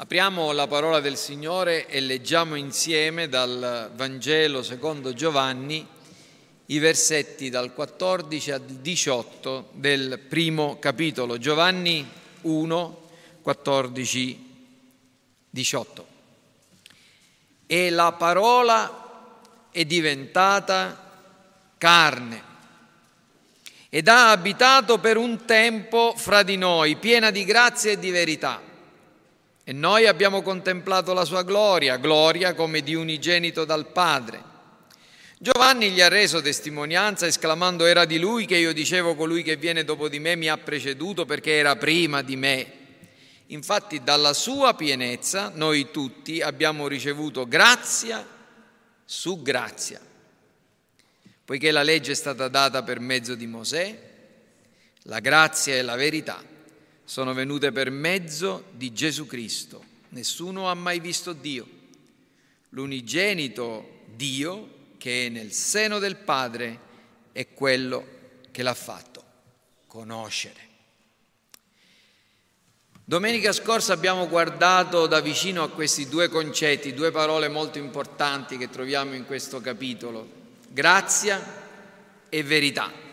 Apriamo la parola del Signore e leggiamo insieme dal Vangelo secondo Giovanni i versetti dal 14 al 18 del primo capitolo. Giovanni 1, 14, 18. E la parola è diventata carne ed ha abitato per un tempo fra di noi, piena di grazia e di verità. E noi abbiamo contemplato la sua gloria, gloria come di unigenito dal Padre. Giovanni gli ha reso testimonianza esclamando era di lui che io dicevo colui che viene dopo di me mi ha preceduto perché era prima di me. Infatti dalla sua pienezza noi tutti abbiamo ricevuto grazia su grazia. Poiché la legge è stata data per mezzo di Mosè, la grazia e la verità sono venute per mezzo di Gesù Cristo. Nessuno ha mai visto Dio. L'unigenito Dio che è nel seno del Padre è quello che l'ha fatto conoscere. Domenica scorsa abbiamo guardato da vicino a questi due concetti, due parole molto importanti che troviamo in questo capitolo, grazia e verità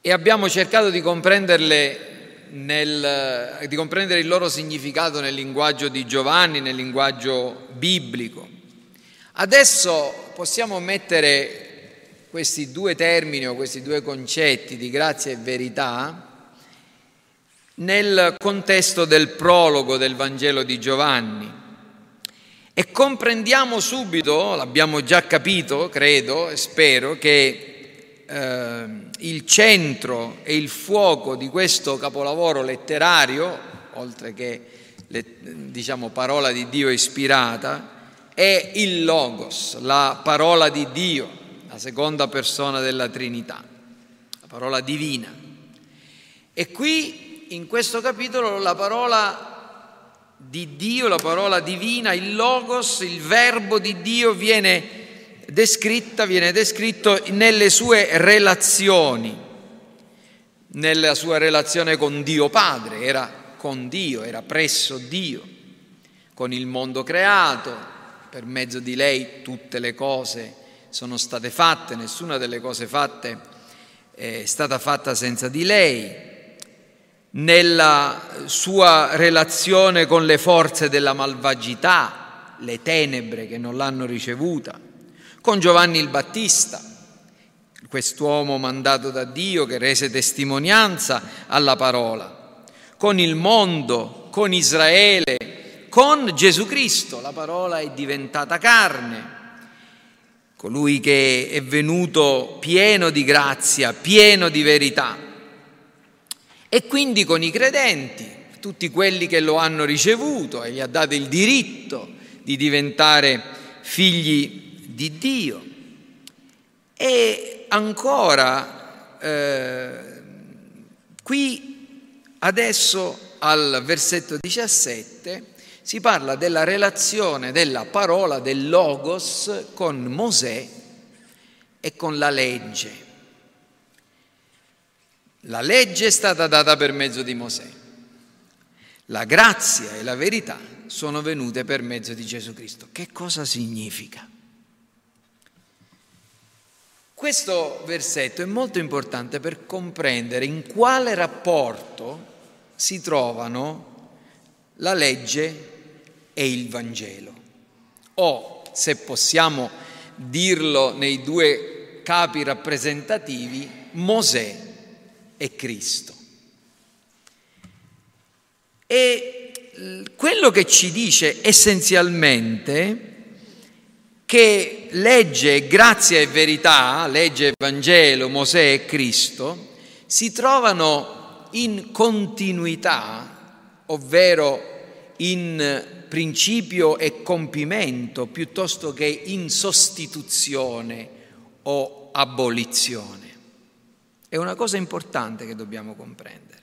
e abbiamo cercato di comprenderle nel, di comprendere il loro significato nel linguaggio di Giovanni, nel linguaggio biblico. Adesso possiamo mettere questi due termini o questi due concetti di grazia e verità nel contesto del prologo del Vangelo di Giovanni e comprendiamo subito, l'abbiamo già capito, credo e spero, che eh, il centro e il fuoco di questo capolavoro letterario, oltre che le, diciamo parola di Dio ispirata, è il Logos, la parola di Dio, la seconda persona della Trinità, la parola divina. E qui in questo capitolo la parola di Dio, la parola divina, il Logos, il verbo di Dio viene descritta, viene descritto nelle sue relazioni, nella sua relazione con Dio Padre, era con Dio, era presso Dio, con il mondo creato, per mezzo di lei tutte le cose sono state fatte, nessuna delle cose fatte è stata fatta senza di lei, nella sua relazione con le forze della malvagità, le tenebre che non l'hanno ricevuta, con Giovanni il Battista, quest'uomo mandato da Dio che rese testimonianza alla parola, con il mondo, con Israele, con Gesù Cristo. La parola è diventata carne, colui che è venuto pieno di grazia, pieno di verità. E quindi con i credenti, tutti quelli che lo hanno ricevuto e gli ha dato il diritto di diventare figli di Dio. E ancora, eh, qui adesso al versetto 17 si parla della relazione della parola del Logos con Mosè e con la legge. La legge è stata data per mezzo di Mosè. La grazia e la verità sono venute per mezzo di Gesù Cristo. Che cosa significa? Questo versetto è molto importante per comprendere in quale rapporto si trovano la legge e il Vangelo. O, se possiamo dirlo nei due capi rappresentativi, Mosè e Cristo. E quello che ci dice essenzialmente che legge grazia e verità, legge Vangelo, Mosè e Cristo, si trovano in continuità, ovvero in principio e compimento, piuttosto che in sostituzione o abolizione. È una cosa importante che dobbiamo comprendere.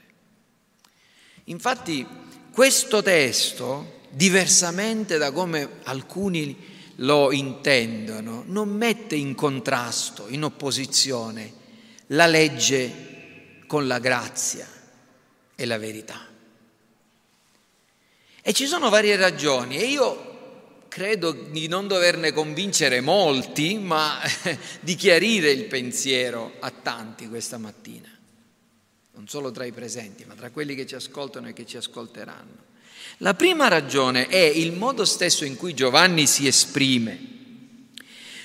Infatti questo testo, diversamente da come alcuni lo intendono, non mette in contrasto, in opposizione la legge con la grazia e la verità. E ci sono varie ragioni e io credo di non doverne convincere molti, ma di chiarire il pensiero a tanti questa mattina, non solo tra i presenti, ma tra quelli che ci ascoltano e che ci ascolteranno. La prima ragione è il modo stesso in cui Giovanni si esprime.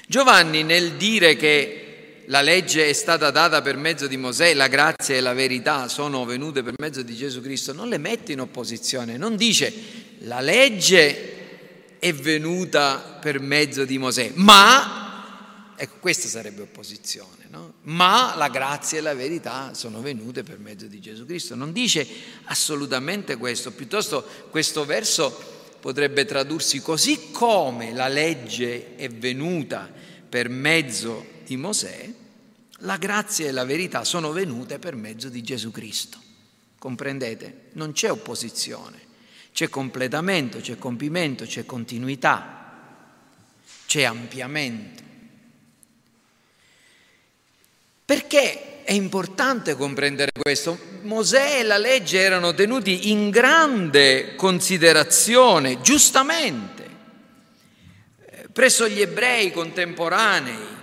Giovanni nel dire che la legge è stata data per mezzo di Mosè, la grazia e la verità sono venute per mezzo di Gesù Cristo, non le mette in opposizione, non dice la legge è venuta per mezzo di Mosè, ma, ecco questa sarebbe opposizione no? ma la grazia e la verità sono venute per mezzo di Gesù Cristo. Non dice assolutamente questo, piuttosto questo verso potrebbe tradursi così come la legge è venuta per mezzo di Mosè, la grazia e la verità sono venute per mezzo di Gesù Cristo. Comprendete? Non c'è opposizione, c'è completamento, c'è compimento, c'è continuità, c'è ampliamento. Perché è importante comprendere questo? Mosè e la legge erano tenuti in grande considerazione, giustamente, presso gli ebrei contemporanei.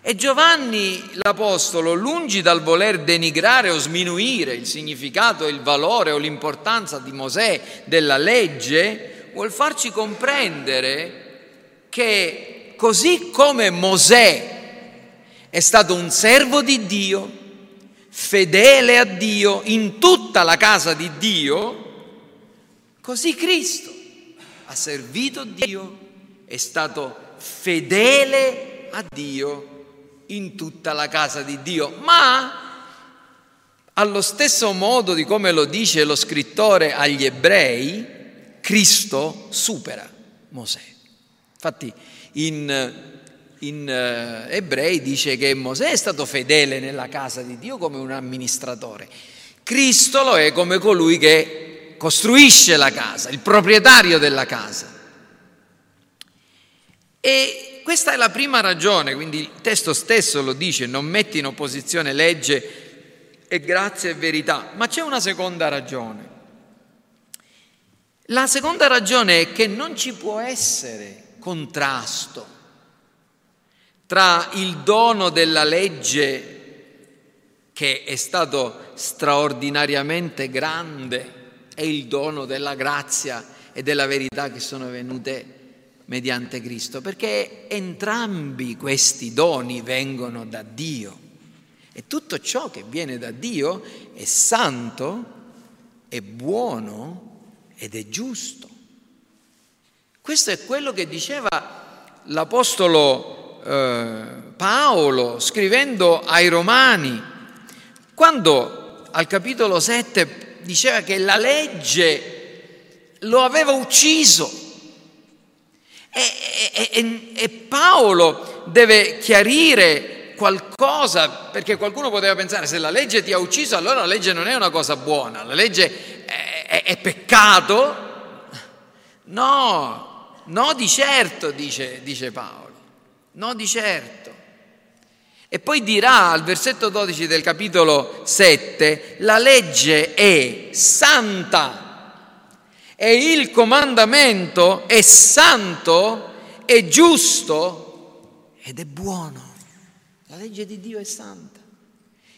E Giovanni l'Apostolo, lungi dal voler denigrare o sminuire il significato, il valore o l'importanza di Mosè, della legge, vuol farci comprendere che così come Mosè è stato un servo di Dio, fedele a Dio in tutta la casa di Dio, così Cristo ha servito Dio, è stato fedele a Dio in tutta la casa di Dio, ma allo stesso modo di come lo dice lo scrittore agli ebrei, Cristo supera Mosè. Infatti in in uh, ebrei dice che Mosè è stato fedele nella casa di Dio come un amministratore. Cristo lo è come colui che costruisce la casa, il proprietario della casa. E questa è la prima ragione, quindi il testo stesso lo dice, non metti in opposizione legge e grazia e verità, ma c'è una seconda ragione. La seconda ragione è che non ci può essere contrasto tra il dono della legge che è stato straordinariamente grande e il dono della grazia e della verità che sono venute mediante Cristo, perché entrambi questi doni vengono da Dio e tutto ciò che viene da Dio è santo, è buono ed è giusto. Questo è quello che diceva l'Apostolo eh, Paolo scrivendo ai Romani, quando al capitolo 7 diceva che la legge lo aveva ucciso. E, e, e, Paolo deve chiarire qualcosa, perché qualcuno poteva pensare se la legge ti ha ucciso allora la legge non è una cosa buona, la legge è, è, è peccato. No, no di certo, dice, dice Paolo. No, di certo. E poi dirà al versetto 12 del capitolo 7, la legge è santa e il comandamento è santo, è giusto ed è buono. La legge di Dio è santa.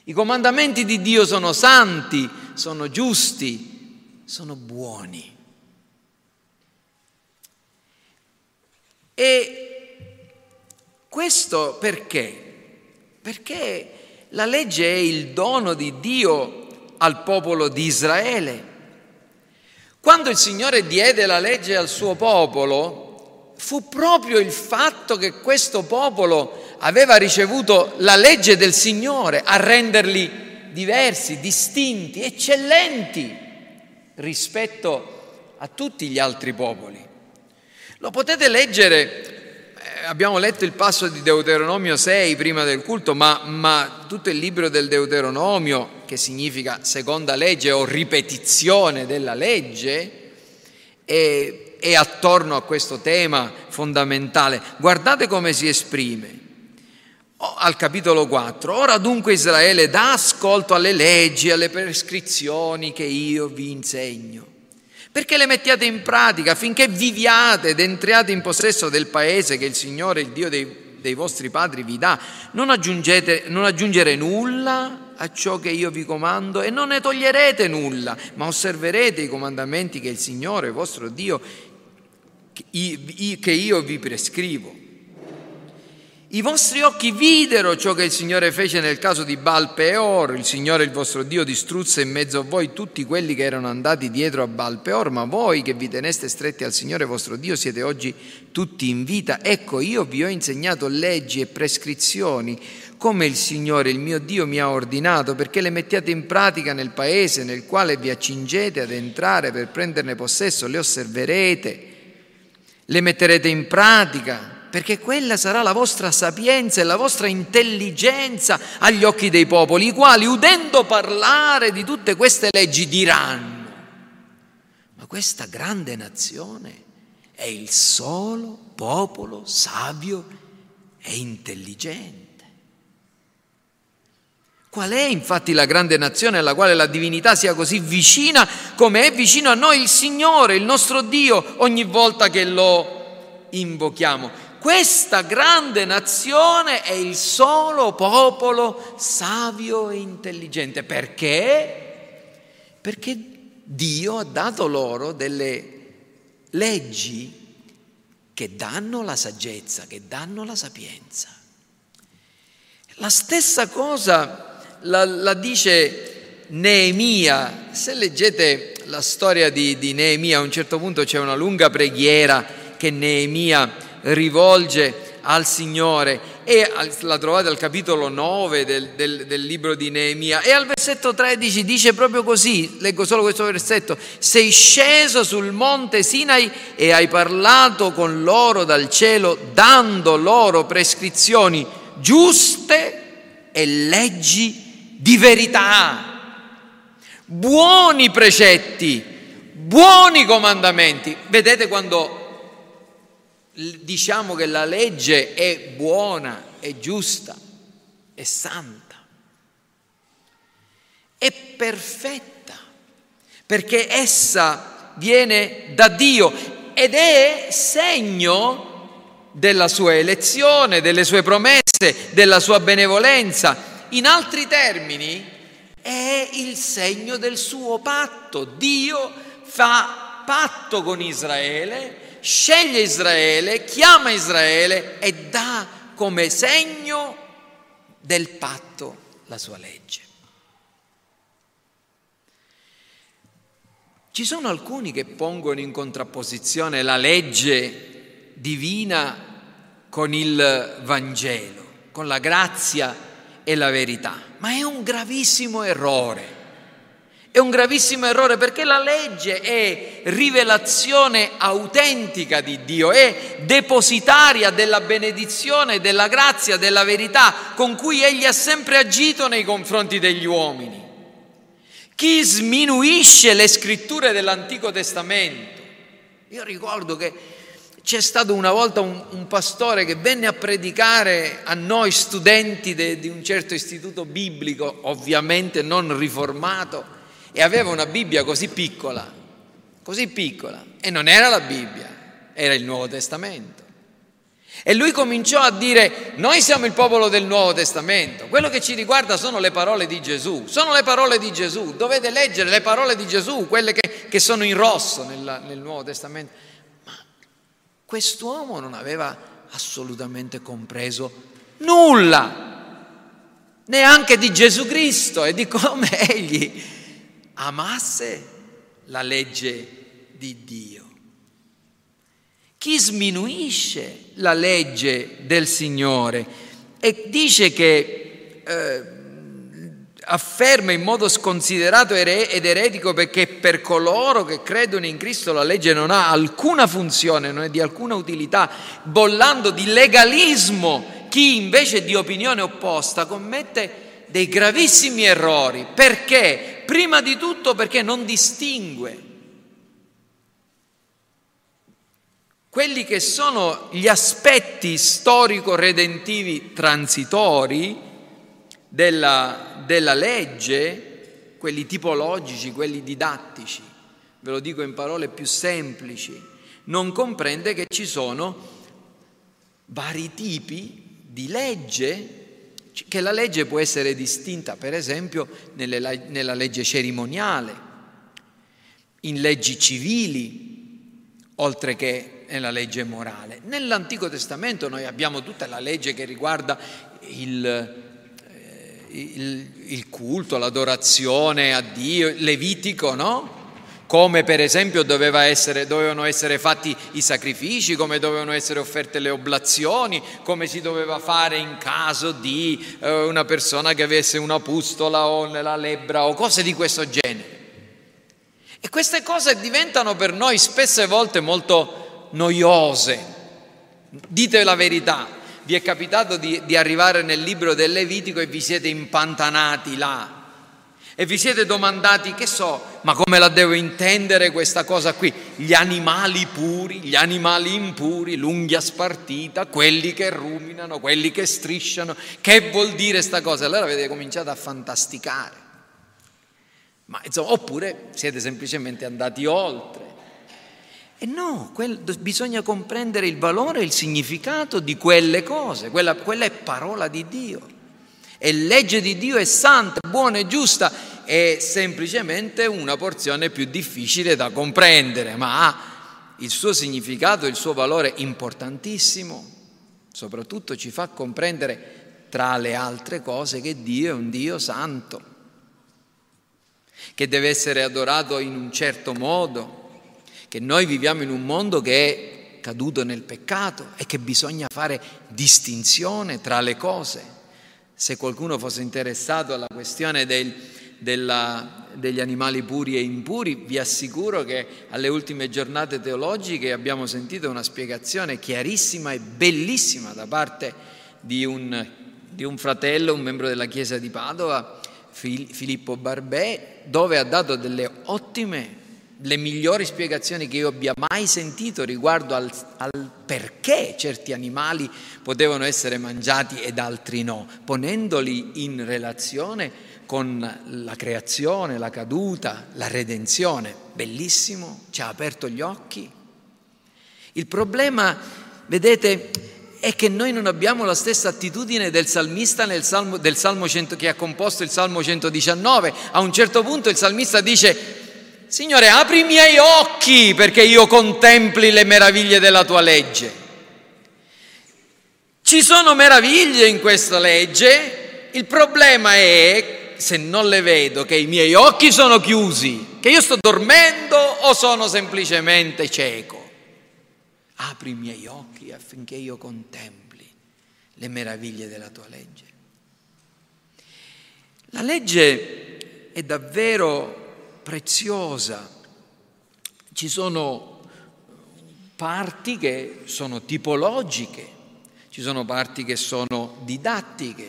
I comandamenti di Dio sono santi, sono giusti, sono buoni. E questo perché? Perché la legge è il dono di Dio al popolo di Israele. Quando il Signore diede la legge al suo popolo, fu proprio il fatto che questo popolo aveva ricevuto la legge del Signore a renderli diversi, distinti, eccellenti rispetto a tutti gli altri popoli. Lo potete leggere abbiamo letto il passo di Deuteronomio 6 prima del culto, ma, ma, tutto il libro del Deuteronomio, che significa seconda legge o ripetizione della legge, è, è attorno a questo tema fondamentale. Guardate come si esprime al capitolo 4. Ora dunque Israele dà ascolto alle leggi, alle prescrizioni che io vi insegno perché le mettiate in pratica affinché viviate ed entriate in possesso del paese che il Signore, il Dio dei, dei vostri padri, vi dà. Non, non aggiungere nulla a ciò che io vi comando e non ne toglierete nulla, ma osserverete i comandamenti che il Signore, vostro Dio, che io vi prescrivo. I vostri occhi videro ciò che il Signore fece nel caso di Baal Peor. Il Signore, il vostro Dio, distrusse in mezzo a voi tutti quelli che erano andati dietro a Baal Peor, ma voi che vi teneste stretti al Signore vostro Dio siete oggi tutti in vita. Ecco, io vi ho insegnato leggi e prescrizioni come il Signore, il mio Dio, mi ha ordinato, perché le mettiate in pratica nel paese nel quale vi accingete ad entrare per prenderne possesso, le osserverete, le metterete in pratica perché quella sarà la vostra sapienza e la vostra intelligenza agli occhi dei popoli, i quali, udendo parlare di tutte queste leggi, diranno, ma questa grande nazione è il solo popolo savio e intelligente. Qual è infatti la grande nazione alla quale la divinità sia così vicina come è vicino a noi il Signore, il nostro Dio, ogni volta che lo invochiamo? Questa grande nazione è il solo popolo savio e intelligente. Perché? Perché Dio ha dato loro delle leggi che danno la saggezza, che danno la sapienza. La stessa cosa la, la dice Neemia. Se leggete la storia di, di Neemia, a un certo punto c'è una lunga preghiera che Neemia rivolge al Signore e la trovate al capitolo 9 del, del, del, libro di Neemia e al versetto 13 dice proprio così, leggo solo questo versetto, sei sceso sul monte Sinai e hai parlato con loro dal cielo dando loro prescrizioni giuste e leggi di verità, buoni precetti, buoni comandamenti. Vedete quando diciamo che la legge è buona, è giusta, è santa, è perfetta, perché essa viene da Dio ed è segno della sua elezione, delle sue promesse, della sua benevolenza. In altri termini, è il segno del suo patto. Dio fa patto con Israele sceglie Israele, chiama Israele e dà come segno del patto la sua legge. Ci sono alcuni che pongono in contrapposizione la legge divina con il Vangelo, con la grazia e la verità, ma è un gravissimo errore. È un gravissimo errore perché la legge è rivelazione autentica di Dio, è depositaria della benedizione, della grazia, della verità con cui Egli ha sempre agito nei confronti degli uomini. Chi sminuisce le scritture dell'Antico Testamento, io ricordo che c'è stato una volta un, un, pastore che venne a predicare a noi studenti de, di un certo istituto biblico, ovviamente non riformato, e aveva una Bibbia così piccola, così piccola, e non era la Bibbia, era il Nuovo Testamento. E lui cominciò a dire, noi siamo il popolo del Nuovo Testamento, quello che ci riguarda sono le parole di Gesù, sono le parole di Gesù, dovete leggere le parole di Gesù, quelle che, che sono in rosso nel, nel Nuovo Testamento. Ma quest'uomo non aveva assolutamente compreso nulla, neanche di Gesù Cristo e di come egli amasse la legge di Dio. Chi sminuisce la legge del Signore e dice che eh, afferma in modo sconsiderato ed eretico perché per coloro che credono in Cristo la legge non ha alcuna funzione, non è di alcuna utilità, bollando di legalismo chi invece di opinione opposta commette dei gravissimi errori. Perché? Prima di tutto perché non distingue quelli che sono gli aspetti storico-redentivi transitori della, della legge, quelli tipologici, quelli didattici, ve lo dico in parole più semplici, non comprende che ci sono vari tipi di legge, che la legge può essere distinta, per esempio, nelle, nella legge cerimoniale, in leggi civili, oltre che nella legge morale. Nell'Antico Testamento noi abbiamo tutta la legge che riguarda il, eh, il, il culto, l'adorazione a Dio, Levitico, no? Come per esempio essere, dovevano essere fatti i sacrifici, come dovevano essere offerte le oblazioni, come si doveva fare in caso di eh, una persona che avesse una pustola o la lebbra o cose di questo genere. E queste cose diventano per noi spesse volte molto noiose. Dite la verità, vi è capitato di, di arrivare nel libro del Levitico e vi siete impantanati là e vi siete domandati, che so, ma come la devo intendere questa cosa qui? Gli animali puri, gli animali impuri, l'unghia spartita, quelli che ruminano, quelli che strisciano, che vuol dire questa cosa? Allora avete cominciato a fantasticare. Ma, insomma, oppure siete semplicemente andati oltre. E no, quel, bisogna comprendere il valore e il significato di quelle cose, quella, quella è parola di Dio. E legge di Dio è santa, buona e giusta è semplicemente una porzione più difficile da comprendere, ma ha il suo significato, il suo valore importantissimo. Soprattutto ci fa comprendere, tra le altre cose, che Dio è un Dio santo, che deve essere adorato in un certo modo, che noi viviamo in un mondo che è caduto nel peccato e che bisogna fare distinzione tra le cose. Se qualcuno fosse interessato alla questione del della, degli animali puri e impuri, vi assicuro che alle ultime giornate teologiche abbiamo sentito una spiegazione chiarissima e bellissima da parte di un, di un fratello, un membro della Chiesa di Padova, Filippo Barbè, dove ha dato delle ottime, le migliori spiegazioni che io abbia mai sentito riguardo al, al perché certi animali potevano essere mangiati ed altri no, ponendoli in relazione con la creazione, la caduta, la redenzione. Bellissimo, ci ha aperto gli occhi. Il problema, vedete, è che noi non abbiamo la stessa attitudine del salmista salmo, del salmo 100, che ha composto il Salmo 119. A un certo punto il salmista dice, Signore, apri i miei occhi perché io contempli le meraviglie della tua legge. Ci sono meraviglie in questa legge, il problema è se non le vedo, che i miei occhi sono chiusi, che io sto dormendo o sono semplicemente cieco? Apri i miei occhi affinché io contempli le meraviglie della tua legge. La legge è davvero preziosa. Ci sono parti che sono tipologiche, ci sono parti che sono didattiche,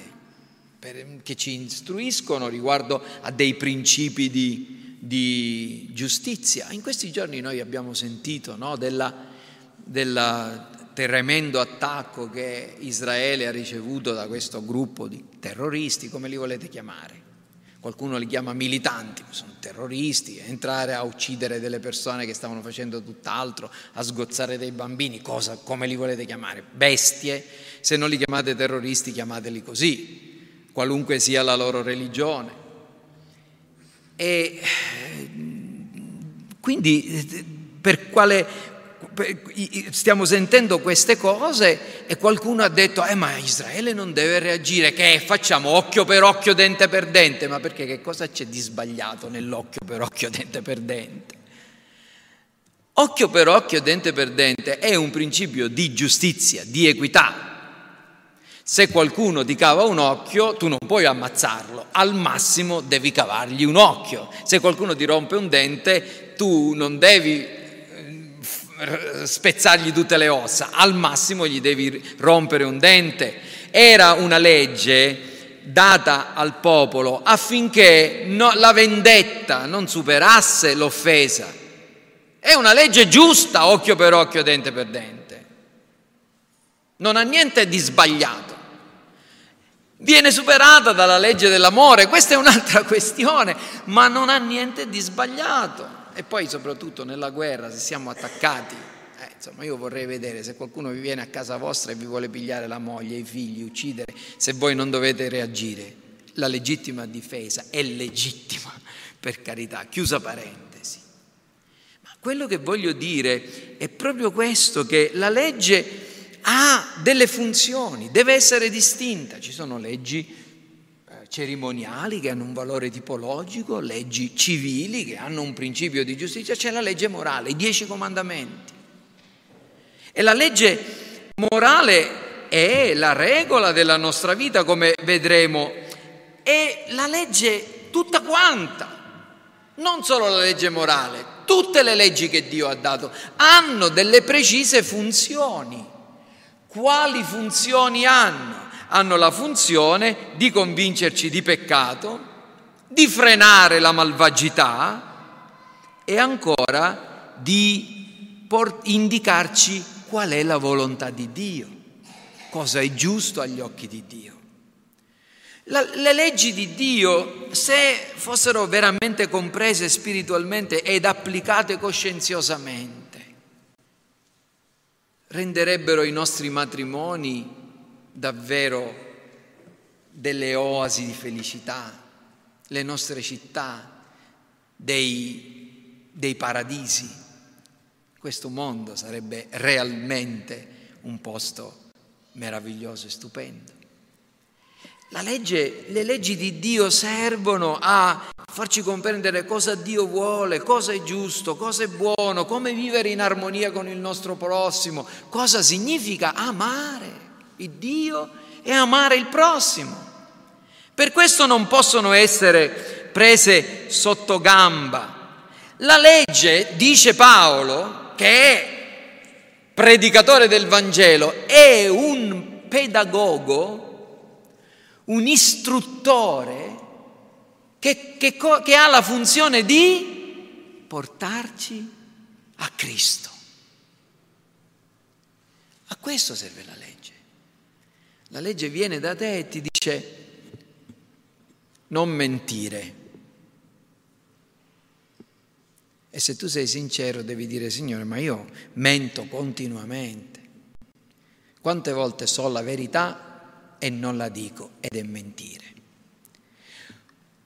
per, che ci istruiscono riguardo a dei principi di, di giustizia. In questi giorni noi abbiamo sentito no, del tremendo attacco che Israele ha ricevuto da questo gruppo di terroristi, come li volete chiamare. Qualcuno li chiama militanti, sono terroristi, entrare a uccidere delle persone che stavano facendo tutt'altro, a sgozzare dei bambini, cosa, come li volete chiamare? Bestie, se non li chiamate terroristi chiamateli così, qualunque sia la loro religione. E quindi per quale stiamo sentendo queste cose e qualcuno ha detto eh ma Israele non deve reagire. Che facciamo occhio per occhio dente per dente. Ma perché che cosa c'è di sbagliato nell'occhio per occhio dente per dente? Occhio per occhio dente per dente è un principio di giustizia di equità. Se qualcuno ti cava un occhio, tu non puoi ammazzarlo, al massimo devi cavargli un occhio. Se qualcuno ti rompe un dente, tu non devi spezzargli tutte le ossa, al massimo gli devi rompere un dente. Era una legge data al popolo affinché no, la vendetta non superasse l'offesa. È una legge giusta, occhio per occhio, dente per dente. Non ha niente di sbagliato viene superata dalla legge dell'amore, questa è un'altra questione, ma non ha niente di sbagliato. E poi soprattutto nella guerra, se siamo attaccati, eh, insomma io vorrei vedere se qualcuno vi viene a casa vostra e vi vuole pigliare la moglie, i figli, uccidere, se voi non dovete reagire. La legittima difesa è legittima, per carità, chiusa parentesi. Ma quello che voglio dire è proprio questo, che la legge ha delle funzioni, deve essere distinta. Ci sono leggi cerimoniali che hanno un valore tipologico, leggi civili che hanno un principio di giustizia, c'è la legge morale, i dieci comandamenti. E la legge morale è la regola della nostra vita, come vedremo, è la legge tutta quanta, non solo la legge morale, tutte le leggi che Dio ha dato hanno delle precise funzioni. Quali funzioni hanno? Hanno la funzione di convincerci di peccato, di frenare la malvagità e ancora di indicarci qual è la volontà di Dio, cosa è giusto agli occhi di Dio. La, le leggi di Dio, se fossero veramente comprese spiritualmente ed applicate coscienziosamente, renderebbero i nostri matrimoni davvero delle oasi di felicità, le nostre città dei, dei paradisi. Questo mondo sarebbe realmente un posto meraviglioso e stupendo. Legge, le leggi di Dio servono a farci comprendere cosa Dio vuole, cosa è giusto, cosa è buono, come vivere in armonia con il nostro prossimo, cosa significa amare il Dio e amare il prossimo. Per questo non possono essere prese sotto gamba. La legge, dice Paolo, che è predicatore del Vangelo, è un pedagogo un istruttore che, che, che ha la funzione di portarci a Cristo. A questo serve la legge. La legge viene da te e ti dice non mentire. E se tu sei sincero devi dire Signore, ma io mento continuamente. Quante volte so la verità e non la dico ed è mentire.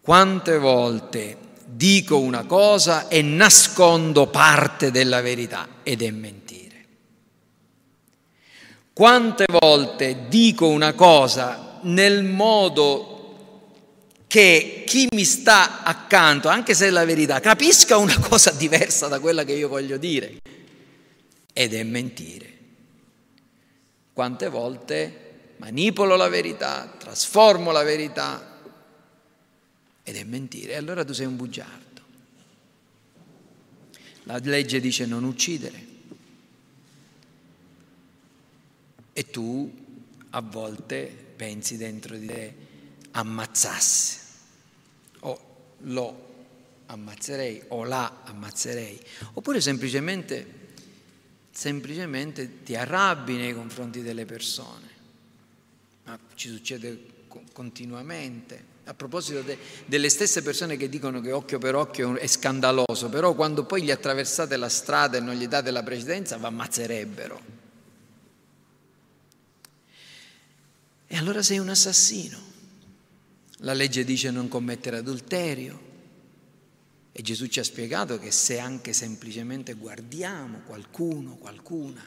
Quante volte dico una cosa e nascondo parte della verità ed è mentire. Quante volte dico una cosa nel modo che chi mi sta accanto, anche se è la verità, capisca una cosa diversa da quella che io voglio dire ed è mentire. Quante volte manipolo la verità, trasformo la verità ed è mentire. E allora tu sei un bugiardo. La legge dice non uccidere. E tu a volte pensi dentro di te ammazzassi o lo ammazzerei o la ammazzerei. Oppure semplicemente, semplicemente ti arrabbi nei confronti delle persone ma ci succede continuamente. A proposito de, delle stesse persone che dicono che occhio per occhio è scandaloso, però quando poi gli attraversate la strada e non gli date la precedenza, vi ammazzerebbero. E allora sei un assassino. La legge dice non commettere adulterio. E Gesù ci ha spiegato che se anche semplicemente guardiamo qualcuno, qualcuna,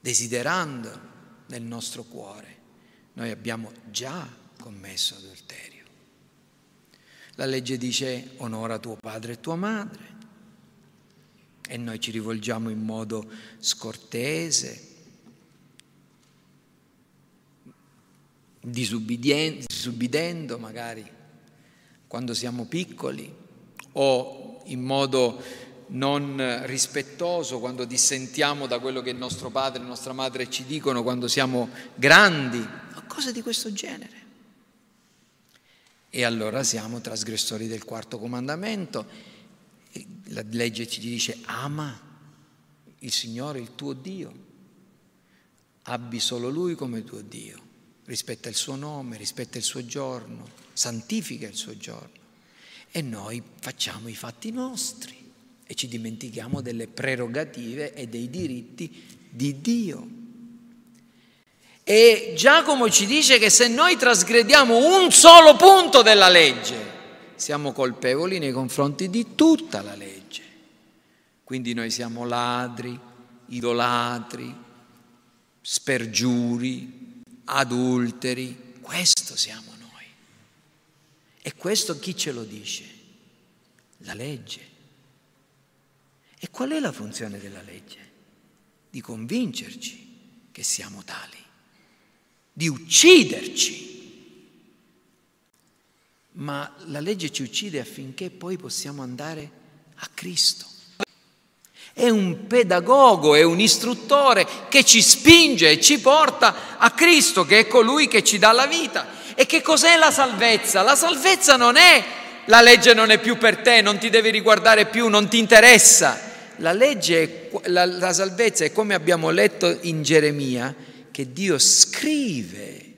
desiderando nel nostro cuore, noi abbiamo già commesso adulterio. La legge dice onora tuo padre e tua madre e noi ci rivolgiamo in modo scortese, disubbidendo magari quando siamo piccoli o in modo non rispettoso quando dissentiamo da quello che il nostro padre e la nostra madre ci dicono quando siamo grandi cose di questo genere. E allora siamo trasgressori del quarto comandamento. La legge ci dice ama il Signore, il tuo Dio. Abbi solo Lui come tuo Dio. Rispetta il suo nome, rispetta il suo giorno, santifica il suo giorno. E noi facciamo i fatti nostri. e ci dimentichiamo delle prerogative e dei diritti di Dio. E Giacomo ci dice che se noi trasgrediamo un solo punto della legge, siamo colpevoli nei confronti di tutta la legge. Quindi noi siamo ladri, idolatri, spergiuri, adulteri, questo siamo noi. E questo chi ce lo dice? La legge. E qual è la funzione della legge? Di convincerci che siamo tali, di ucciderci. Ma la legge ci uccide affinché poi possiamo andare a Cristo. È un pedagogo, è un istruttore che ci spinge e ci porta a Cristo, che è colui che ci dà la vita. E che cos'è la salvezza? La salvezza non è la legge non è più per te, non ti devi riguardare più, non ti interessa. La legge, la, la salvezza è come abbiamo letto in Geremia, che Dio scrive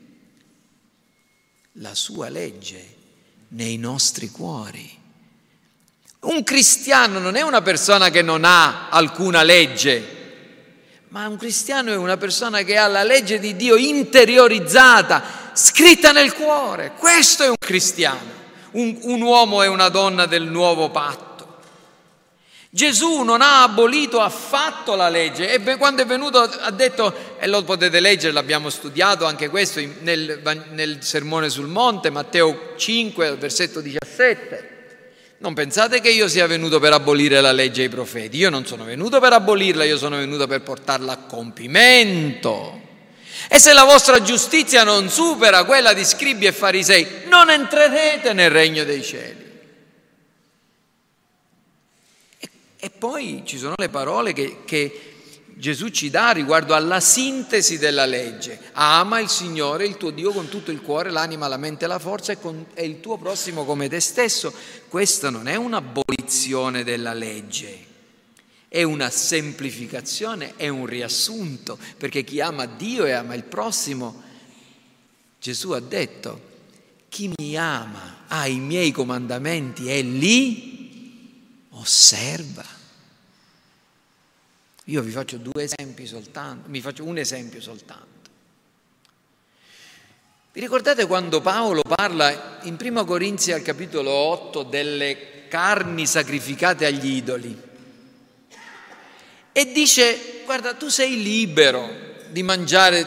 la sua legge nei nostri cuori. Un cristiano non è una persona che non ha alcuna legge, ma un cristiano è una persona che ha la legge di Dio interiorizzata, scritta nel cuore. Questo è un cristiano. Un, un uomo e una donna del nuovo patto. Gesù non ha abolito affatto la legge e quando è venuto ha detto, e lo potete leggere, l'abbiamo studiato anche questo nel, nel Sermone sul Monte, Matteo 5, versetto 17. Non pensate che io sia venuto per abolire la legge ai profeti, io non sono venuto per abolirla, io sono venuto per portarla a compimento. E se la vostra giustizia non supera quella di scribi e farisei, non entrerete nel regno dei cieli. E, e poi ci sono le parole che, che Gesù ci dà riguardo alla sintesi della legge. Ama il Signore, il tuo Dio, con tutto il cuore, l'anima, la mente la forza e, con, e il tuo prossimo come te stesso. Questa non è un'abolizione della legge, è una semplificazione, è un riassunto, perché chi ama Dio e ama il prossimo, Gesù ha detto, chi mi ama ha i miei comandamenti e li osserva. Io vi faccio due esempi soltanto, mi faccio un esempio soltanto. Vi ricordate quando Paolo parla in 1 Corinzi al capitolo 8 delle carni sacrificate agli idoli? e dice, guarda, tu sei libero di mangiare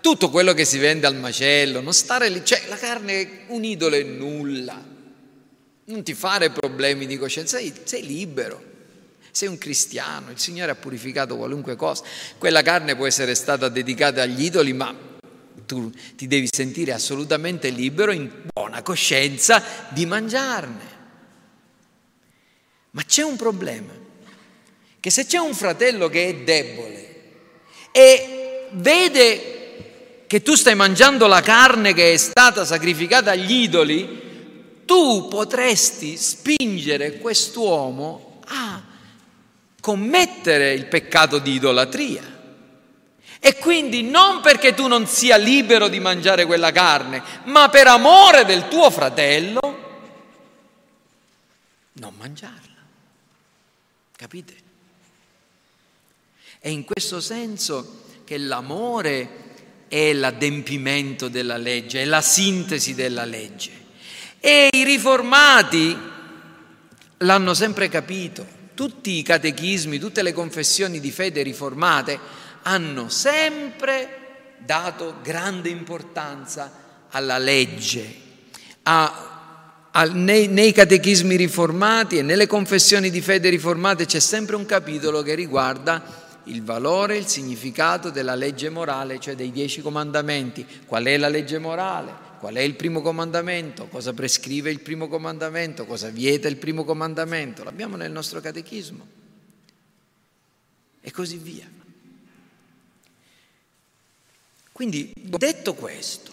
tutto quello che si vende al macello, non stare lì, cioè la carne un idolo è nulla, non ti fare problemi di coscienza, sei libero, sei un cristiano, il Signore ha purificato qualunque cosa, quella carne può essere stata dedicata agli idoli, ma tu ti devi sentire assolutamente libero, in buona coscienza, di mangiarne. Ma c'è un problema che se c'è un fratello che è debole e vede che tu stai mangiando la carne che è stata sacrificata agli idoli, tu potresti spingere quest'uomo a commettere il peccato di idolatria. E quindi non perché tu non sia libero di mangiare quella carne, ma per amore del tuo fratello, non mangiarla. Capite? È in questo senso che l'amore è l'adempimento della legge, è la sintesi della legge. E i riformati l'hanno sempre capito. Tutti i catechismi, tutte le confessioni di fede riformate hanno sempre dato grande importanza alla legge. A, a, nei, nei catechismi riformati e nelle confessioni di fede riformate c'è sempre un capitolo che riguarda il valore, il significato della legge morale, cioè dei dieci comandamenti. Qual è la legge morale? Qual è il primo comandamento? Cosa prescrive il primo comandamento? Cosa vieta il primo comandamento? L'abbiamo nel nostro catechismo. E così via. Quindi, detto questo,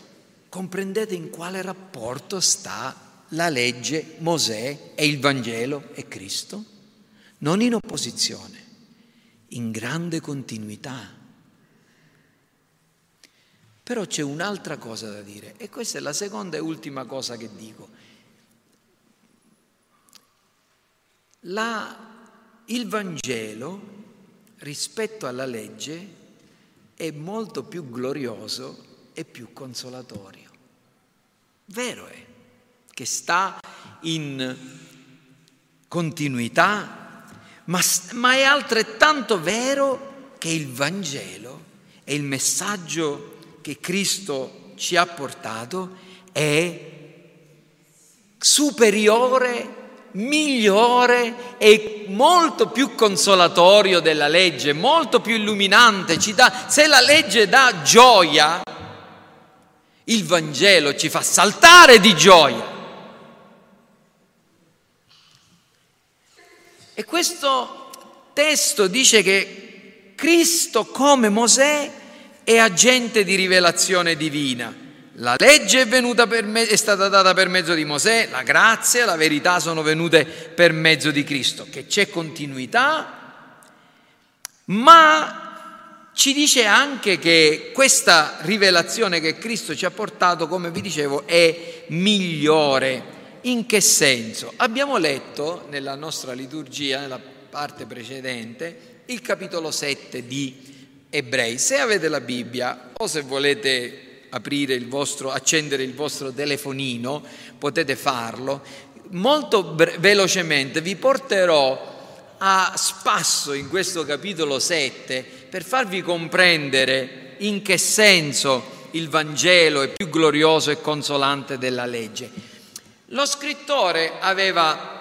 comprendete in quale rapporto sta la legge, Mosè e il Vangelo e Cristo? Non in opposizione in grande continuità. Però c'è un'altra cosa da dire e questa è la seconda e ultima cosa che dico. La il Vangelo rispetto alla legge è molto più glorioso e più consolatorio. Vero è che sta in continuità, ma, ma è altrettanto vero che il Vangelo e il messaggio che Cristo ci ha portato è superiore migliore e molto più consolatorio della legge, molto più illuminante. Dà, se la legge dà gioia, il Vangelo ci fa saltare di gioia. E questo testo dice che Cristo come Mosè è agente di rivelazione divina. La legge è, me- è, stata data per mezzo di Mosè, la grazia e la verità sono venute per mezzo di Cristo, che c'è continuità, ma ci dice anche che questa rivelazione che Cristo ci ha portato, come vi dicevo, è migliore. In che senso? Abbiamo letto nella nostra liturgia, nella parte precedente, il capitolo 7 di Ebrei. Se avete la Bibbia o se volete aprire il vostro, accendere il vostro telefonino, potete farlo. Molto bre- velocemente vi porterò a spasso in questo capitolo 7 per farvi comprendere in che senso il Vangelo è più glorioso e consolante della legge. Lo scrittore aveva,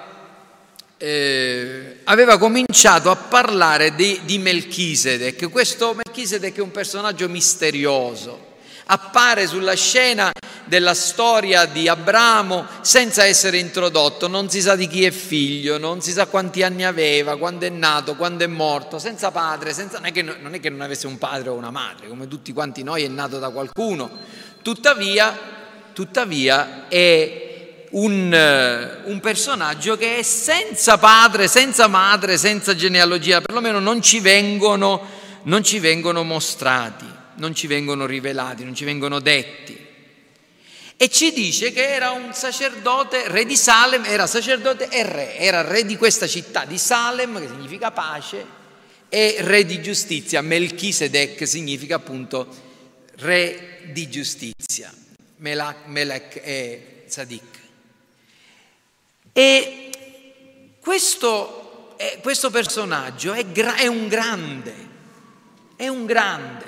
eh, aveva cominciato a parlare di, di Melchisedec. Questo Melchisedec è un personaggio misterioso appare sulla scena della storia di Abramo senza essere introdotto, non si sa di chi è figlio, non si sa quanti anni aveva, quando è nato, quando è morto, senza padre, senza... Non, è che, non è che non avesse un padre o una madre, come tutti quanti noi è nato da qualcuno, tuttavia, tuttavia è un, un, personaggio che è senza padre, senza madre, senza genealogia, perlomeno non ci vengono, non ci vengono mostrati non ci vengono rivelati, non ci vengono detti. E ci dice che era un sacerdote, re di Salem, era sacerdote e re, era re di questa città di Salem, che significa pace, e re di giustizia. Melchisedec significa appunto re di giustizia. Melech e Sadik. E questo, questo personaggio è, è un grande, è un grande.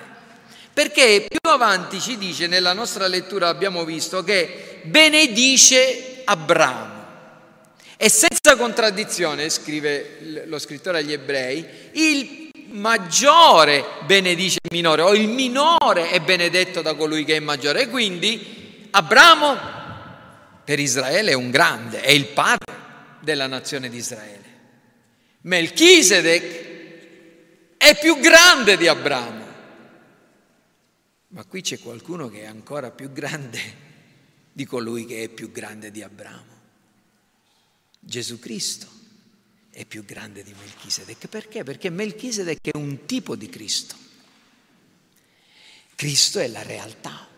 Perché più avanti ci dice, nella nostra lettura abbiamo visto, che benedice Abramo. E senza contraddizione, scrive lo scrittore agli ebrei, il maggiore benedice il minore, o il minore è benedetto da colui che è maggiore. E quindi Abramo per Israele è un grande, è il padre della nazione di Israele. Melchisedec è più grande di Abramo. Ma qui c'è qualcuno che è ancora più grande di colui che è più grande di Abramo. Gesù Cristo è più grande di Melchisedec. Perché? Perché Melchisedec è un tipo di Cristo. Cristo è la realtà.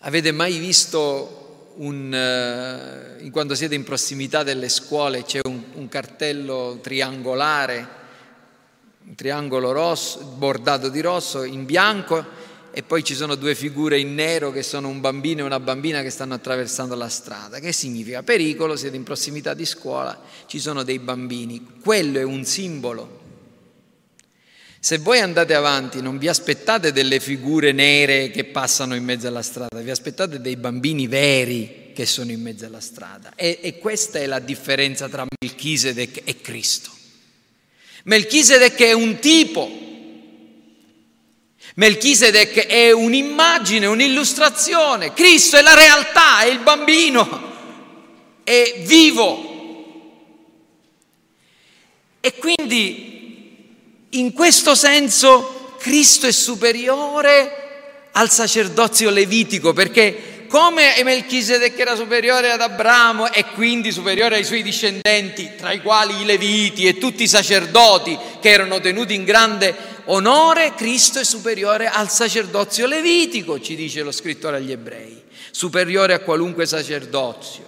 Avete mai visto un, uh, quando siete in prossimità delle scuole c'è un, un cartello triangolare, un triangolo rosso, bordato di rosso in bianco e poi ci sono due figure in nero che sono un bambino e una bambina che stanno attraversando la strada. Che significa? Pericolo, siete in prossimità di scuola, ci sono dei bambini. Quello è un simbolo. Se voi andate avanti non vi aspettate delle figure nere che passano in mezzo alla strada, vi aspettate dei bambini veri che sono in mezzo alla strada. E, e questa è la differenza tra Melchisedec e Cristo. Melchisedec è un tipo Melchisedec è un'immagine, un'illustrazione, Cristo è la realtà, è il bambino, è vivo. E quindi in questo senso Cristo è superiore al sacerdozio levitico perché come Melchisedec era superiore ad Abramo e quindi superiore ai suoi discendenti, tra i quali i leviti e tutti i sacerdoti che erano tenuti in grande onore, Cristo è superiore al sacerdozio levitico, ci dice lo scrittore agli ebrei, superiore a qualunque sacerdozio.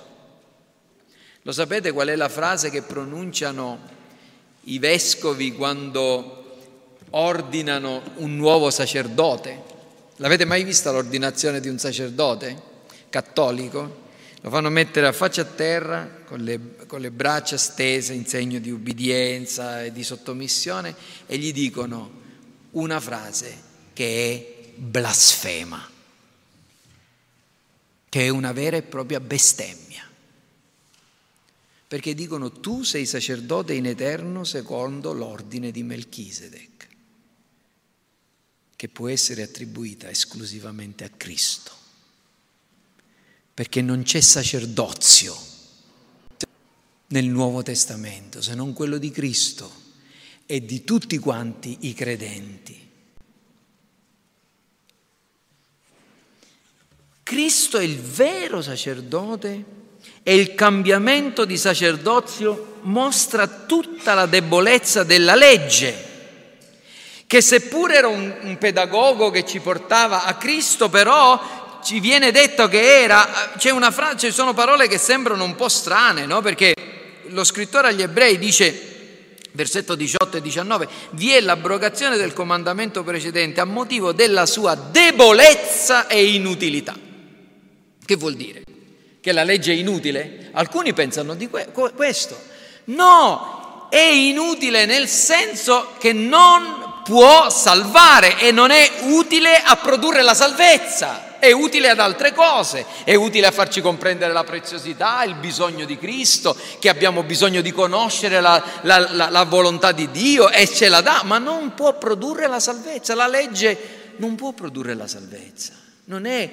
Lo sapete qual è la frase che pronunciano i vescovi quando ordinano un nuovo sacerdote. L'avete mai vista l'ordinazione di un sacerdote cattolico? Lo fanno mettere a faccia a terra con le, con le braccia stese in segno di ubbidienza e di sottomissione e gli dicono una frase che è blasfema, che è una vera e propria bestemmia. Perché dicono tu sei sacerdote in eterno secondo l'ordine di Melchisedec, che può essere attribuita esclusivamente a Cristo. Perché non c'è sacerdozio nel Nuovo Testamento se non quello di Cristo e di tutti quanti i credenti. Cristo è il vero sacerdote e il cambiamento di sacerdozio mostra tutta la debolezza della legge, che seppur era un, un pedagogo che ci portava a Cristo, però ci viene detto che era, c'è una frase, ci sono parole che sembrano un po' strane, no? Perché lo scrittore agli ebrei dice versetto 18 e 19, vi è l'abrogazione del comandamento precedente a motivo della sua debolezza e inutilità. Che vuol dire? Che la legge è inutile? Alcuni pensano di questo. No, è inutile nel senso che non può salvare e non è utile a produrre la salvezza, è utile ad altre cose, è utile a farci comprendere la preziosità, il bisogno di Cristo, che abbiamo bisogno di conoscere la, la, la, la volontà di Dio e ce la dà, ma non può produrre la salvezza, la legge non può produrre la salvezza. Non è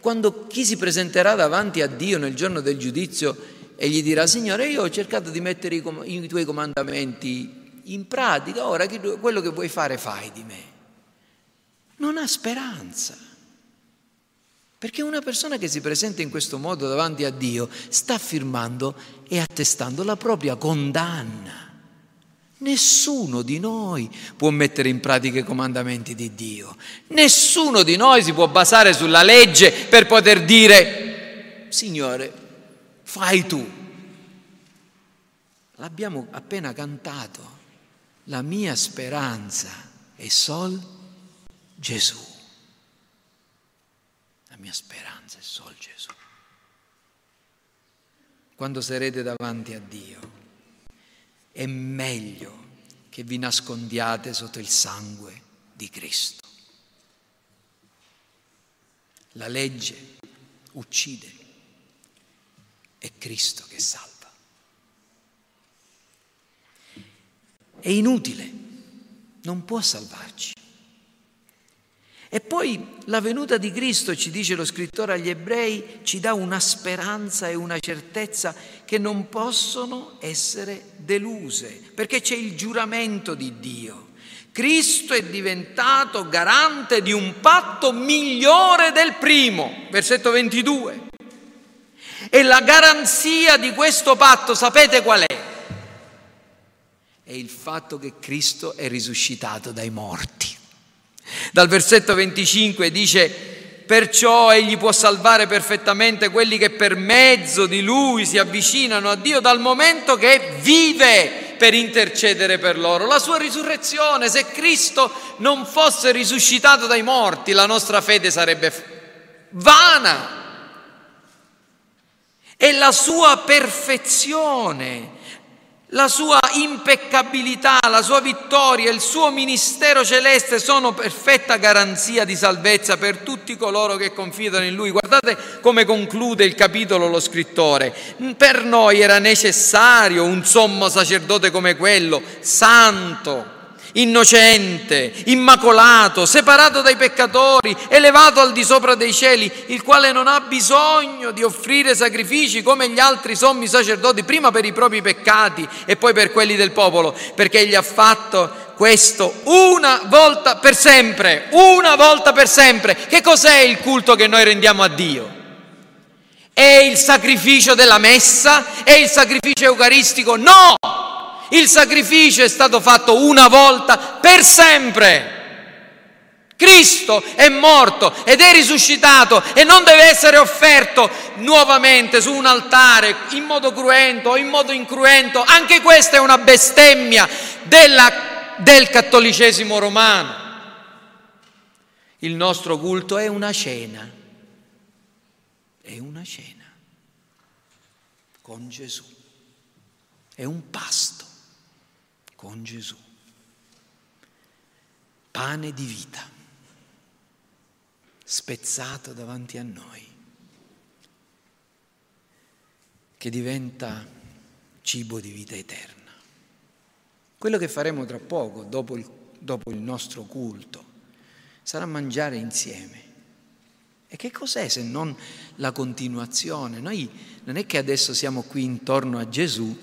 quando chi si presenterà davanti a Dio nel giorno del giudizio e gli dirà, Signore, io ho cercato di mettere i, com- i tuoi comandamenti in pratica, ora quello che vuoi fare fai di me. Non ha speranza. Perché una persona che si presenta in questo modo davanti a Dio sta affermando e attestando la propria condanna. Nessuno di noi può mettere in pratica i comandamenti di Dio. Nessuno di noi si può basare sulla legge per poter dire, Signore, fai tu. L'abbiamo appena cantato. La mia speranza è sol Gesù. La mia speranza è sol Gesù. Quando sarete davanti a Dio, è meglio che vi nascondiate sotto il sangue di Cristo. La legge uccide, è Cristo che salva. È inutile, non può salvarci. E poi la venuta di Cristo, ci dice lo scrittore agli ebrei, ci dà una speranza e una certezza che non possono essere deluse, perché c'è il giuramento di Dio. Cristo è diventato garante di un patto migliore del primo, versetto 22. E la garanzia di questo patto, sapete qual è? È il fatto che Cristo è risuscitato dai morti. Dal versetto 25 dice, perciò egli può salvare perfettamente quelli che per mezzo di lui si avvicinano a Dio dal momento che vive per intercedere per loro. La sua risurrezione, se Cristo non fosse risuscitato dai morti, la nostra fede sarebbe vana. E la sua perfezione la sua impeccabilità, la sua vittoria, il suo ministero celeste sono perfetta garanzia di salvezza per tutti coloro che confidano in Lui. Guardate come conclude il capitolo lo scrittore. Per noi era necessario un sommo sacerdote come quello, santo, innocente, immacolato, separato dai peccatori, elevato al di sopra dei cieli, il quale non ha bisogno di offrire sacrifici come gli altri sommi sacerdoti, prima per i propri peccati e poi per quelli del popolo, perché egli ha fatto questo una volta per sempre, una volta per sempre. Che cos'è il culto che noi rendiamo a Dio? È il sacrificio della messa? È il sacrificio eucaristico? No! Il sacrificio è stato fatto una volta per sempre. Cristo è morto ed è risuscitato e non deve essere offerto nuovamente su un altare in modo cruento o in modo incruento. Anche questa è una bestemmia della, del cattolicesimo romano. Il nostro culto è una cena, è una cena con Gesù, è un pasto con Gesù, pane di vita spezzato davanti a noi, che diventa cibo di vita eterna. Quello che faremo tra poco, dopo il, dopo il nostro culto, sarà mangiare insieme. E che cos'è se non la continuazione? Noi non è che adesso siamo qui intorno a Gesù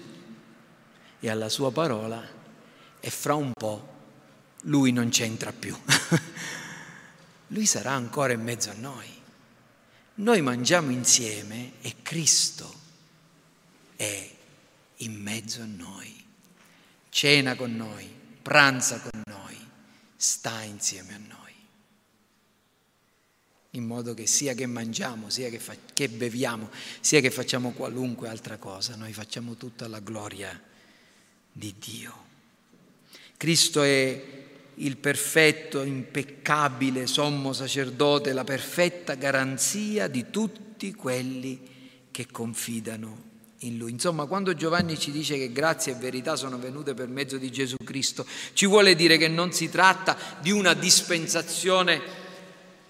e alla sua parola e fra un po' lui non c'entra più. lui sarà ancora in mezzo a noi. Noi mangiamo insieme e Cristo è in mezzo a noi, cena con noi, pranza con noi, sta insieme a noi. In modo che sia che mangiamo, sia che, fa- che beviamo, sia che facciamo qualunque altra cosa, noi facciamo tutta la gloria di Dio. Cristo è il perfetto, impeccabile sommo sacerdote, la perfetta garanzia di tutti quelli che confidano in lui. Insomma, quando Giovanni ci dice che grazia e verità sono venute per mezzo di Gesù Cristo, ci vuole dire che non si tratta di una dispensazione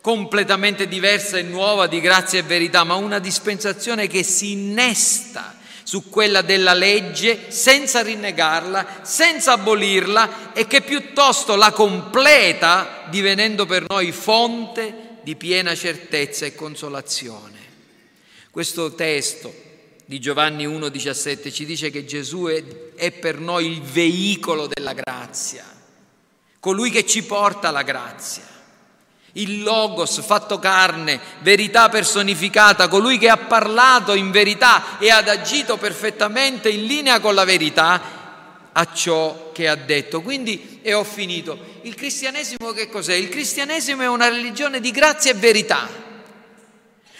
completamente diversa e nuova di grazia e verità, ma una dispensazione che si innesta su quella della legge senza rinnegarla, senza abolirla e che piuttosto la completa divenendo per noi fonte di piena certezza e consolazione. Questo testo di Giovanni 1,17 ci dice che Gesù è, per noi il veicolo della grazia, colui che ci porta la grazia il Logos fatto carne, verità personificata, colui che ha parlato in verità e ha agito perfettamente in linea con la verità a ciò che ha detto. Quindi, e ho finito, il cristianesimo che cos'è? Il cristianesimo è una religione di grazia e verità.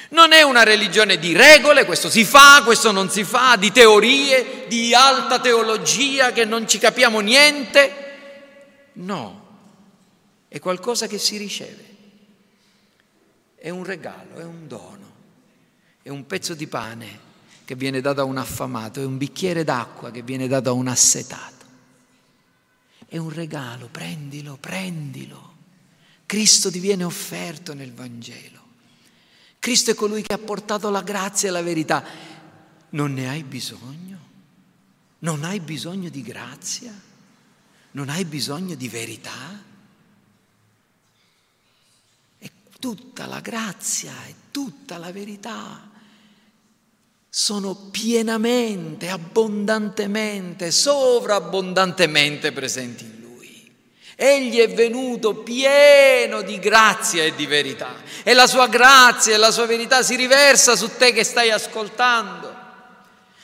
Non è una religione di regole, questo si fa, questo non si fa, di teorie, di alta teologia che non ci capiamo niente. No, è qualcosa che si riceve è un regalo, è un dono, è un pezzo di pane che viene dato a un affamato, è un bicchiere d'acqua che viene dato a un assetato. È un regalo, prendilo, prendilo. Cristo ti viene offerto nel Vangelo. Cristo è colui che ha portato la grazia e la verità. Non ne hai bisogno? Non hai bisogno di grazia? Non hai bisogno di verità? Tutta la grazia e tutta la verità sono pienamente, abbondantemente, sovrabbondantemente presenti in Lui. Egli è venuto pieno di grazia e di verità e la sua grazia e la sua verità si riversa su te che stai ascoltando.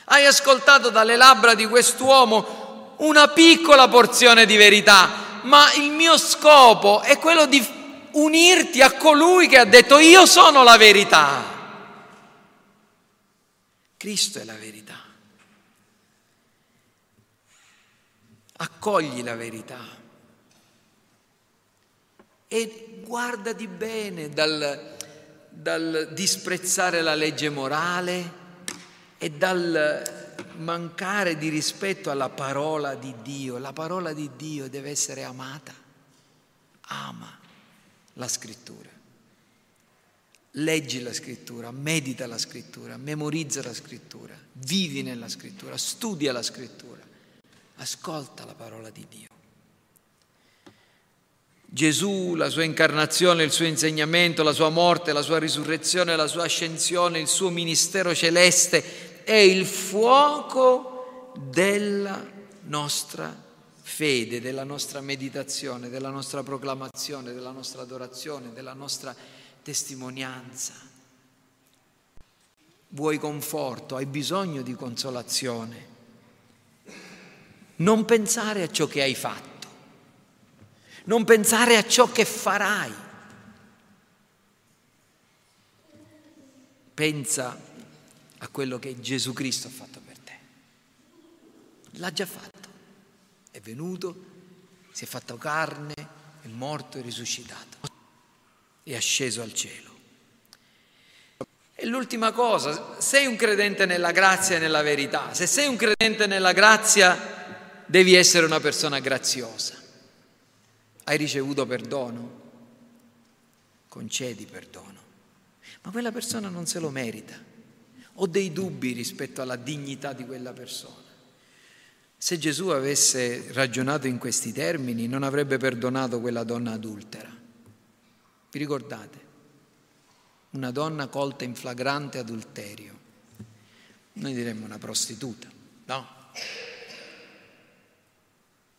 Hai ascoltato dalle labbra di quest'uomo una piccola porzione di verità, ma il mio scopo è quello di unirti a colui che ha detto io sono la verità. Cristo è la verità. Accogli la verità e guardati bene dal, dal disprezzare la legge morale e dal mancare di rispetto alla parola di Dio. La parola di Dio deve essere amata. Ama la scrittura. Leggi la scrittura, medita la scrittura, memorizza la scrittura, vivi nella scrittura, studia la scrittura, ascolta la parola di Dio. Gesù, la sua incarnazione, il suo insegnamento, la sua morte, la sua risurrezione, la sua ascensione, il suo ministero celeste è il fuoco della nostra fede, della nostra meditazione, della nostra proclamazione, della nostra adorazione, della nostra testimonianza. Vuoi conforto, hai bisogno di consolazione. Non pensare a ciò che hai fatto, non pensare a ciò che farai. Pensa a quello che Gesù Cristo ha fatto per te. L'ha già fatto. È venuto, si è fatto carne, è morto e risuscitato. È asceso al cielo. E l'ultima cosa, sei un credente nella grazia e nella verità. Se sei un credente nella grazia, devi essere una persona graziosa. Hai ricevuto perdono? Concedi perdono. Ma quella persona non se lo merita. Ho dei dubbi rispetto alla dignità di quella persona. Se Gesù avesse ragionato in questi termini, non avrebbe perdonato quella donna adultera. Vi ricordate? Una donna colta in flagrante adulterio. Noi diremmo una prostituta, no?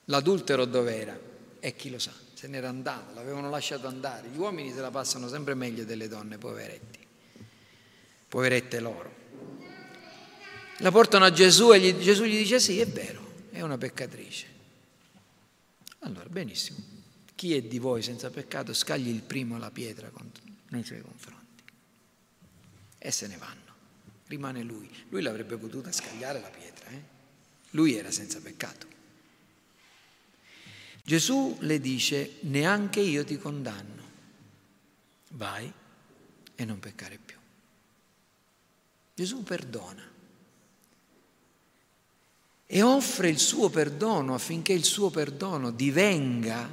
L'adultero dov'era? E chi lo sa? Se n'era andato, l'avevano lasciato andare. Gli uomini se la passano sempre meglio delle donne, poveretti. Poverette loro. La portano a Gesù e Gesù gli dice sì, è vero, è una peccatrice. Allora, benissimo. Chi è di voi senza peccato scagli il primo la pietra nei suoi confronti. E se ne vanno. Rimane lui. Lui l'avrebbe potuta scagliare la pietra. Eh? Lui era senza peccato. Gesù le dice, neanche io ti condanno. Vai e non peccare più. Gesù perdona e offre il suo perdono affinché il suo perdono divenga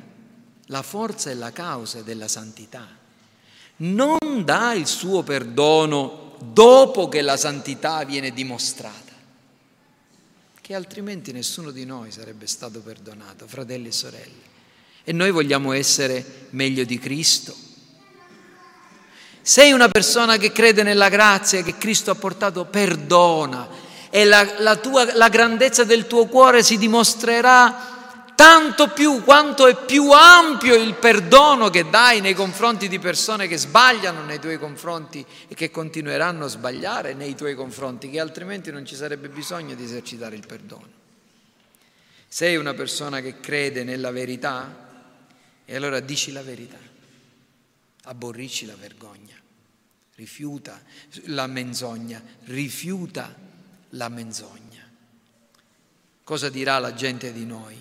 la forza e la causa della santità. Non dà il suo perdono dopo che la santità viene dimostrata, che altrimenti nessuno di noi sarebbe stato perdonato, fratelli e sorelle. E noi vogliamo essere meglio di Cristo. Sei una persona che crede nella grazia che Cristo ha portato, perdona e la, la, tua, la grandezza del tuo cuore si dimostrerà tanto più quanto è più ampio il perdono che dai nei confronti di persone che sbagliano nei tuoi confronti e che continueranno a sbagliare nei tuoi confronti, che altrimenti non ci sarebbe bisogno di esercitare il perdono. Sei una persona che crede nella verità? E allora dici la verità, aborrisci la vergogna, rifiuta la menzogna, rifiuta la menzogna. Cosa dirà la gente di noi?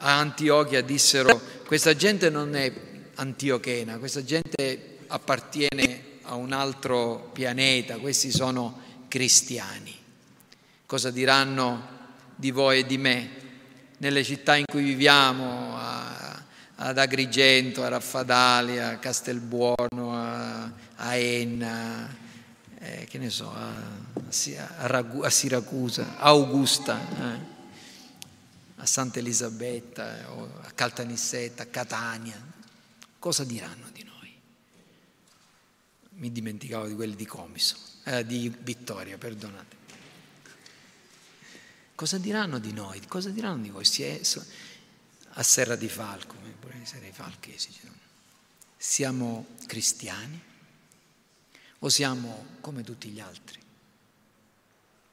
A Antiochia dissero, questa gente non è antiochena, questa gente appartiene a un altro pianeta, questi sono cristiani. Cosa diranno di voi e di me nelle città in cui viviamo, a, ad Agrigento, a Raffadali, a Castelbuono, a, a Enna, eh, che ne so, a, a Siracusa, a Augusta, eh, a Santa Elisabetta, eh, a Caltanissetta, a Catania. Cosa diranno di noi? Mi dimenticavo di quelli di Comiso, eh, di Vittoria, perdonate. Cosa diranno di noi? Cosa diranno di voi? a Serra di Falco, eh, pure Serra di Falchesi. Siamo cristiani? O siamo come tutti gli altri?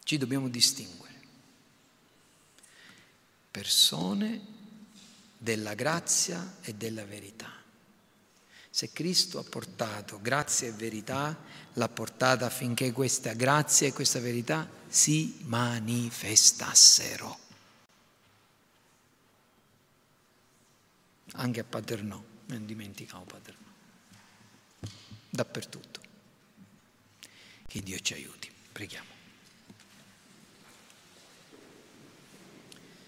Ci dobbiamo distinguere. Persone della grazia e della verità. Se Cristo ha portato grazia e verità, l'ha portata affinché questa grazia e questa verità si manifestassero. Anche a Paternò, non dimenticavo Paternò, dappertutto. Che Dio ci aiuti. Preghiamo.